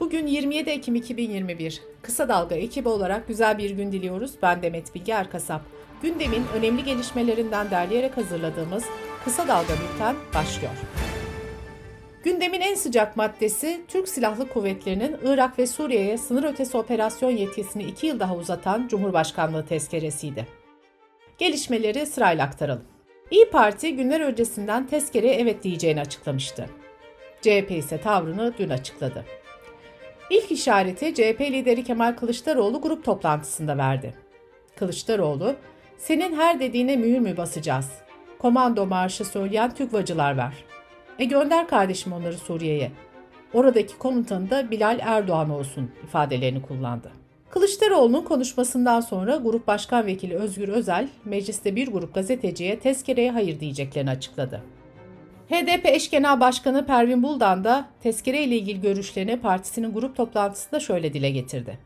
Bugün 27 Ekim 2021. Kısa Dalga ekibi olarak güzel bir gün diliyoruz. Ben Demet Bilge Erkasap. Gündemin önemli gelişmelerinden derleyerek hazırladığımız Kısa Dalga Bülten başlıyor. Gündemin en sıcak maddesi Türk Silahlı Kuvvetleri'nin Irak ve Suriye'ye sınır ötesi operasyon yetkisini iki yıl daha uzatan Cumhurbaşkanlığı tezkeresiydi. Gelişmeleri sırayla aktaralım. İyi Parti günler öncesinden tezkereye evet diyeceğini açıklamıştı. CHP ise tavrını dün açıkladı. İlk işareti CHP lideri Kemal Kılıçdaroğlu grup toplantısında verdi. Kılıçdaroğlu, senin her dediğine mühür mü basacağız? Komando marşı söyleyen TÜGVACılar var. E gönder kardeşim onları Suriye'ye. Oradaki komutanı da Bilal Erdoğan olsun ifadelerini kullandı. Kılıçdaroğlu'nun konuşmasından sonra Grup Başkan Vekili Özgür Özel, mecliste bir grup gazeteciye tezkereye hayır diyeceklerini açıkladı. HDP eş genel başkanı Pervin Buldan da tezkere ile ilgili görüşlerini partisinin grup toplantısında şöyle dile getirdi.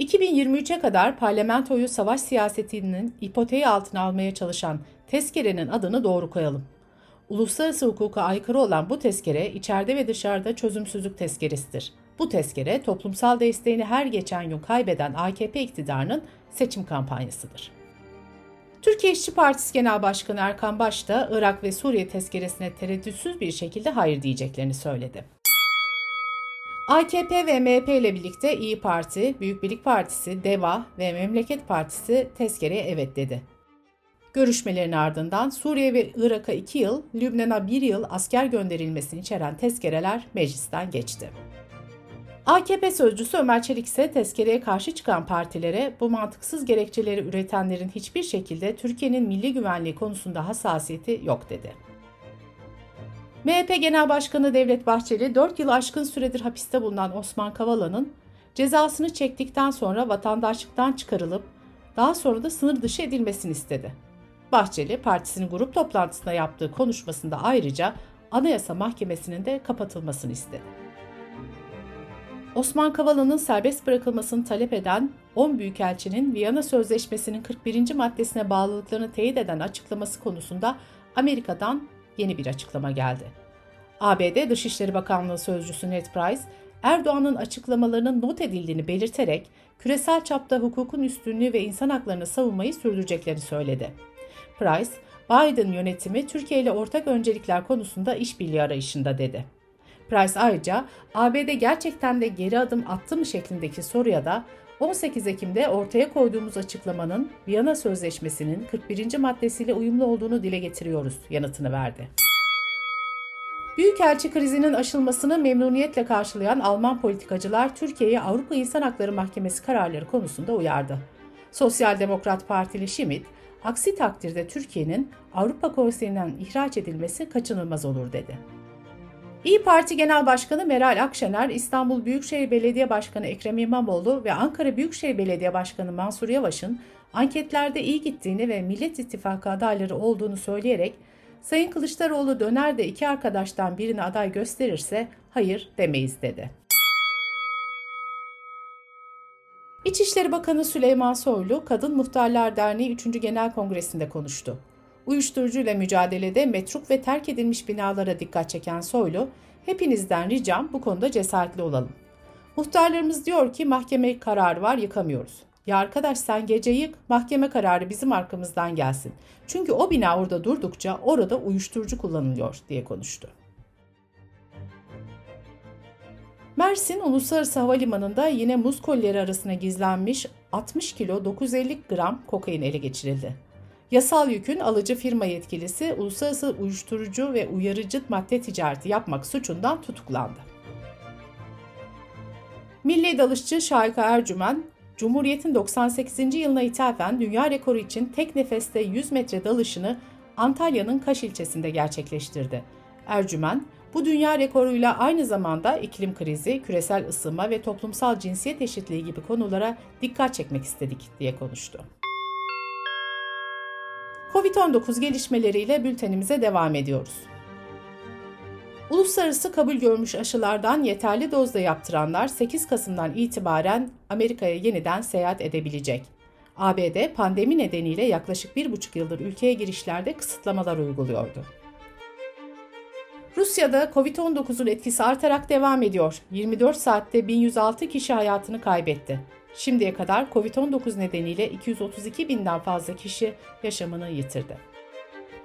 2023'e kadar parlamentoyu savaş siyasetinin ipoteği altına almaya çalışan tezkerenin adını doğru koyalım. Uluslararası hukuka aykırı olan bu tezkere içeride ve dışarıda çözümsüzlük tezkeresidir. Bu tezkere toplumsal desteğini her geçen gün kaybeden AKP iktidarının seçim kampanyasıdır. Türkiye İşçi Partisi Genel Başkanı Erkan Baş da Irak ve Suriye tezkeresine tereddütsüz bir şekilde hayır diyeceklerini söyledi. AKP ve MHP ile birlikte İyi Parti, Büyük Birlik Partisi, DEVA ve Memleket Partisi tezkereye evet dedi. Görüşmelerin ardından Suriye ve Irak'a 2 yıl, Lübnan'a 1 yıl asker gönderilmesini içeren tezkereler meclisten geçti. AKP sözcüsü Ömer Çelik ise tezkereye karşı çıkan partilere bu mantıksız gerekçeleri üretenlerin hiçbir şekilde Türkiye'nin milli güvenliği konusunda hassasiyeti yok dedi. MHP Genel Başkanı Devlet Bahçeli 4 yıl aşkın süredir hapiste bulunan Osman Kavala'nın cezasını çektikten sonra vatandaşlıktan çıkarılıp daha sonra da sınır dışı edilmesini istedi. Bahçeli partisinin grup toplantısında yaptığı konuşmasında ayrıca Anayasa Mahkemesi'nin de kapatılmasını istedi. Osman Kavala'nın serbest bırakılmasını talep eden 10 Büyükelçinin Viyana Sözleşmesi'nin 41. maddesine bağlılıklarını teyit eden açıklaması konusunda Amerika'dan yeni bir açıklama geldi. ABD Dışişleri Bakanlığı Sözcüsü Ned Price, Erdoğan'ın açıklamalarının not edildiğini belirterek küresel çapta hukukun üstünlüğü ve insan haklarını savunmayı sürdüreceklerini söyledi. Price, Biden yönetimi Türkiye ile ortak öncelikler konusunda işbirliği arayışında dedi. Price ayrıca ABD gerçekten de geri adım attı mı şeklindeki soruya da 18 Ekim'de ortaya koyduğumuz açıklamanın Viyana Sözleşmesi'nin 41. maddesiyle uyumlu olduğunu dile getiriyoruz yanıtını verdi. Büyükelçi krizinin aşılmasını memnuniyetle karşılayan Alman politikacılar Türkiye'yi Avrupa İnsan Hakları Mahkemesi kararları konusunda uyardı. Sosyal Demokrat Partili Schmidt, aksi takdirde Türkiye'nin Avrupa Konseyi'nden ihraç edilmesi kaçınılmaz olur dedi. İyi Parti Genel Başkanı Meral Akşener, İstanbul Büyükşehir Belediye Başkanı Ekrem İmamoğlu ve Ankara Büyükşehir Belediye Başkanı Mansur Yavaş'ın anketlerde iyi gittiğini ve Millet İttifakı adayları olduğunu söyleyerek Sayın Kılıçdaroğlu döner de iki arkadaştan birini aday gösterirse hayır demeyiz dedi. İçişleri Bakanı Süleyman Soylu, Kadın Muhtarlar Derneği 3. Genel Kongresi'nde konuştu. Uyuşturucuyla mücadelede metruk ve terk edilmiş binalara dikkat çeken Soylu, hepinizden ricam bu konuda cesaretli olalım. Muhtarlarımız diyor ki mahkeme kararı var yıkamıyoruz. Ya arkadaş sen gece yık, mahkeme kararı bizim arkamızdan gelsin. Çünkü o bina orada durdukça orada uyuşturucu kullanılıyor diye konuştu. Mersin Uluslararası Havalimanı'nda yine muz kolleri arasına gizlenmiş 60 kilo 950 gram kokain ele geçirildi. Yasal yükün alıcı firma yetkilisi uluslararası uyuşturucu ve uyarıcı madde ticareti yapmak suçundan tutuklandı. Milli dalışçı Şahika Ercümen, Cumhuriyet'in 98. yılına ithafen dünya rekoru için tek nefeste 100 metre dalışını Antalya'nın Kaş ilçesinde gerçekleştirdi. Ercümen, bu dünya rekoruyla aynı zamanda iklim krizi, küresel ısınma ve toplumsal cinsiyet eşitliği gibi konulara dikkat çekmek istedik diye konuştu. Covid-19 gelişmeleriyle bültenimize devam ediyoruz. Uluslararası kabul görmüş aşılardan yeterli dozda yaptıranlar 8 Kasım'dan itibaren Amerika'ya yeniden seyahat edebilecek. ABD pandemi nedeniyle yaklaşık bir buçuk yıldır ülkeye girişlerde kısıtlamalar uyguluyordu. Rusya'da Covid-19'un etkisi artarak devam ediyor. 24 saatte 1106 kişi hayatını kaybetti. Şimdiye kadar Covid-19 nedeniyle 232 binden fazla kişi yaşamını yitirdi.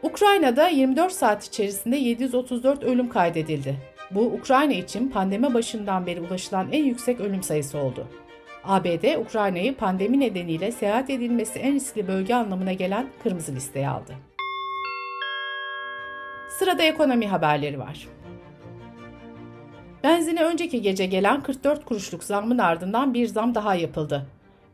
Ukrayna'da 24 saat içerisinde 734 ölüm kaydedildi. Bu Ukrayna için pandemi başından beri ulaşılan en yüksek ölüm sayısı oldu. ABD, Ukrayna'yı pandemi nedeniyle seyahat edilmesi en riskli bölge anlamına gelen kırmızı listeye aldı. Sırada ekonomi haberleri var. Benzine önceki gece gelen 44 kuruşluk zammın ardından bir zam daha yapıldı.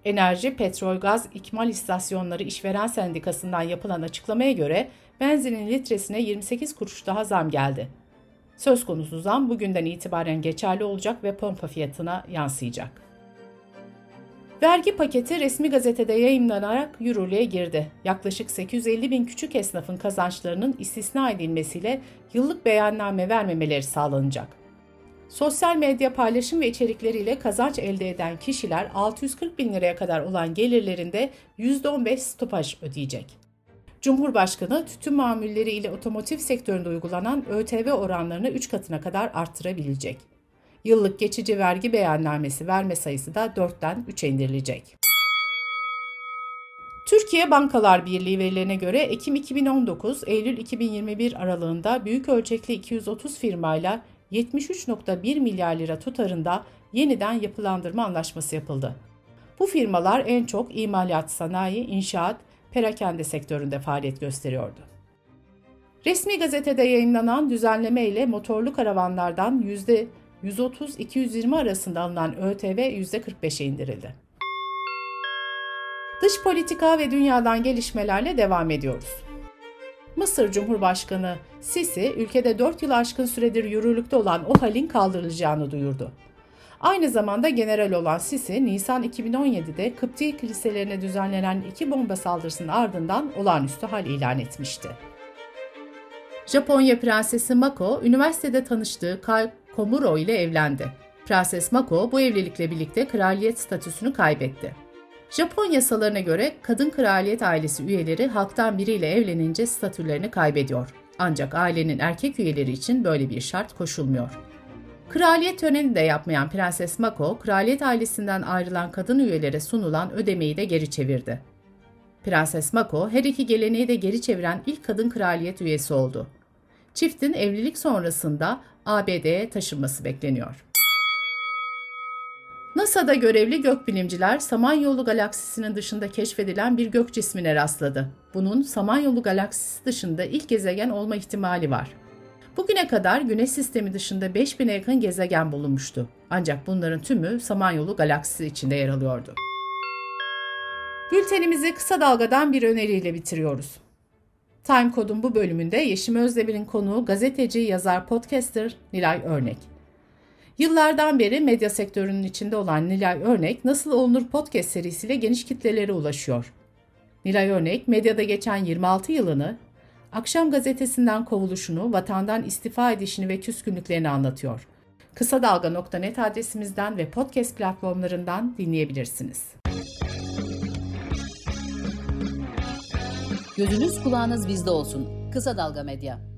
Enerji, Petrol, Gaz, İkmal İstasyonları İşveren Sendikası'ndan yapılan açıklamaya göre benzinin litresine 28 kuruş daha zam geldi. Söz konusu zam bugünden itibaren geçerli olacak ve pompa fiyatına yansıyacak. Vergi paketi resmi gazetede yayınlanarak yürürlüğe girdi. Yaklaşık 850 bin küçük esnafın kazançlarının istisna edilmesiyle yıllık beyanname vermemeleri sağlanacak. Sosyal medya paylaşım ve içerikleriyle kazanç elde eden kişiler 640 bin liraya kadar olan gelirlerinde %15 stopaj ödeyecek. Cumhurbaşkanı tütün mamulleri ile otomotiv sektöründe uygulanan ÖTV oranlarını 3 katına kadar arttırabilecek. Yıllık geçici vergi beyannamesi verme sayısı da 4'ten 3'e indirilecek. Türkiye Bankalar Birliği verilerine göre Ekim 2019 Eylül 2021 aralığında büyük ölçekli 230 firmayla 73.1 milyar lira tutarında yeniden yapılandırma anlaşması yapıldı. Bu firmalar en çok imalat, sanayi, inşaat, perakende sektöründe faaliyet gösteriyordu. Resmi gazetede yayınlanan düzenleme ile motorlu karavanlardan %130-220 arasında alınan ÖTV %45'e indirildi. Dış politika ve dünyadan gelişmelerle devam ediyoruz. Mısır Cumhurbaşkanı Sisi, ülkede 4 yıl aşkın süredir yürürlükte olan o halin kaldırılacağını duyurdu. Aynı zamanda general olan Sisi, Nisan 2017'de Kıpti kiliselerine düzenlenen iki bomba saldırısının ardından olağanüstü hal ilan etmişti. Japonya Prensesi Mako, üniversitede tanıştığı Kai Komuro ile evlendi. Prenses Mako bu evlilikle birlikte kraliyet statüsünü kaybetti. Japon yasalarına göre kadın kraliyet ailesi üyeleri halktan biriyle evlenince statülerini kaybediyor. Ancak ailenin erkek üyeleri için böyle bir şart koşulmuyor. Kraliyet töreni de yapmayan Prenses Mako, kraliyet ailesinden ayrılan kadın üyelere sunulan ödemeyi de geri çevirdi. Prenses Mako, her iki geleneği de geri çeviren ilk kadın kraliyet üyesi oldu. Çiftin evlilik sonrasında ABD'ye taşınması bekleniyor. NASA'da görevli gökbilimciler Samanyolu galaksisinin dışında keşfedilen bir gök cismine rastladı. Bunun Samanyolu galaksisi dışında ilk gezegen olma ihtimali var. Bugüne kadar Güneş sistemi dışında 5000'e yakın gezegen bulunmuştu. Ancak bunların tümü Samanyolu galaksisi içinde yer alıyordu. Bültenimizi kısa dalgadan bir öneriyle bitiriyoruz. Time Code'un bu bölümünde Yeşim Özdemir'in konuğu gazeteci, yazar, podcaster Nilay Örnek. Yıllardan beri medya sektörünün içinde olan Nilay Örnek Nasıl Olunur podcast serisiyle geniş kitlelere ulaşıyor. Nilay Örnek medyada geçen 26 yılını, akşam gazetesinden kovuluşunu, vatandan istifa edişini ve küskünlüklerini anlatıyor. Kısa Dalga.net adresimizden ve podcast platformlarından dinleyebilirsiniz. Gözünüz kulağınız bizde olsun. Kısa Dalga Medya.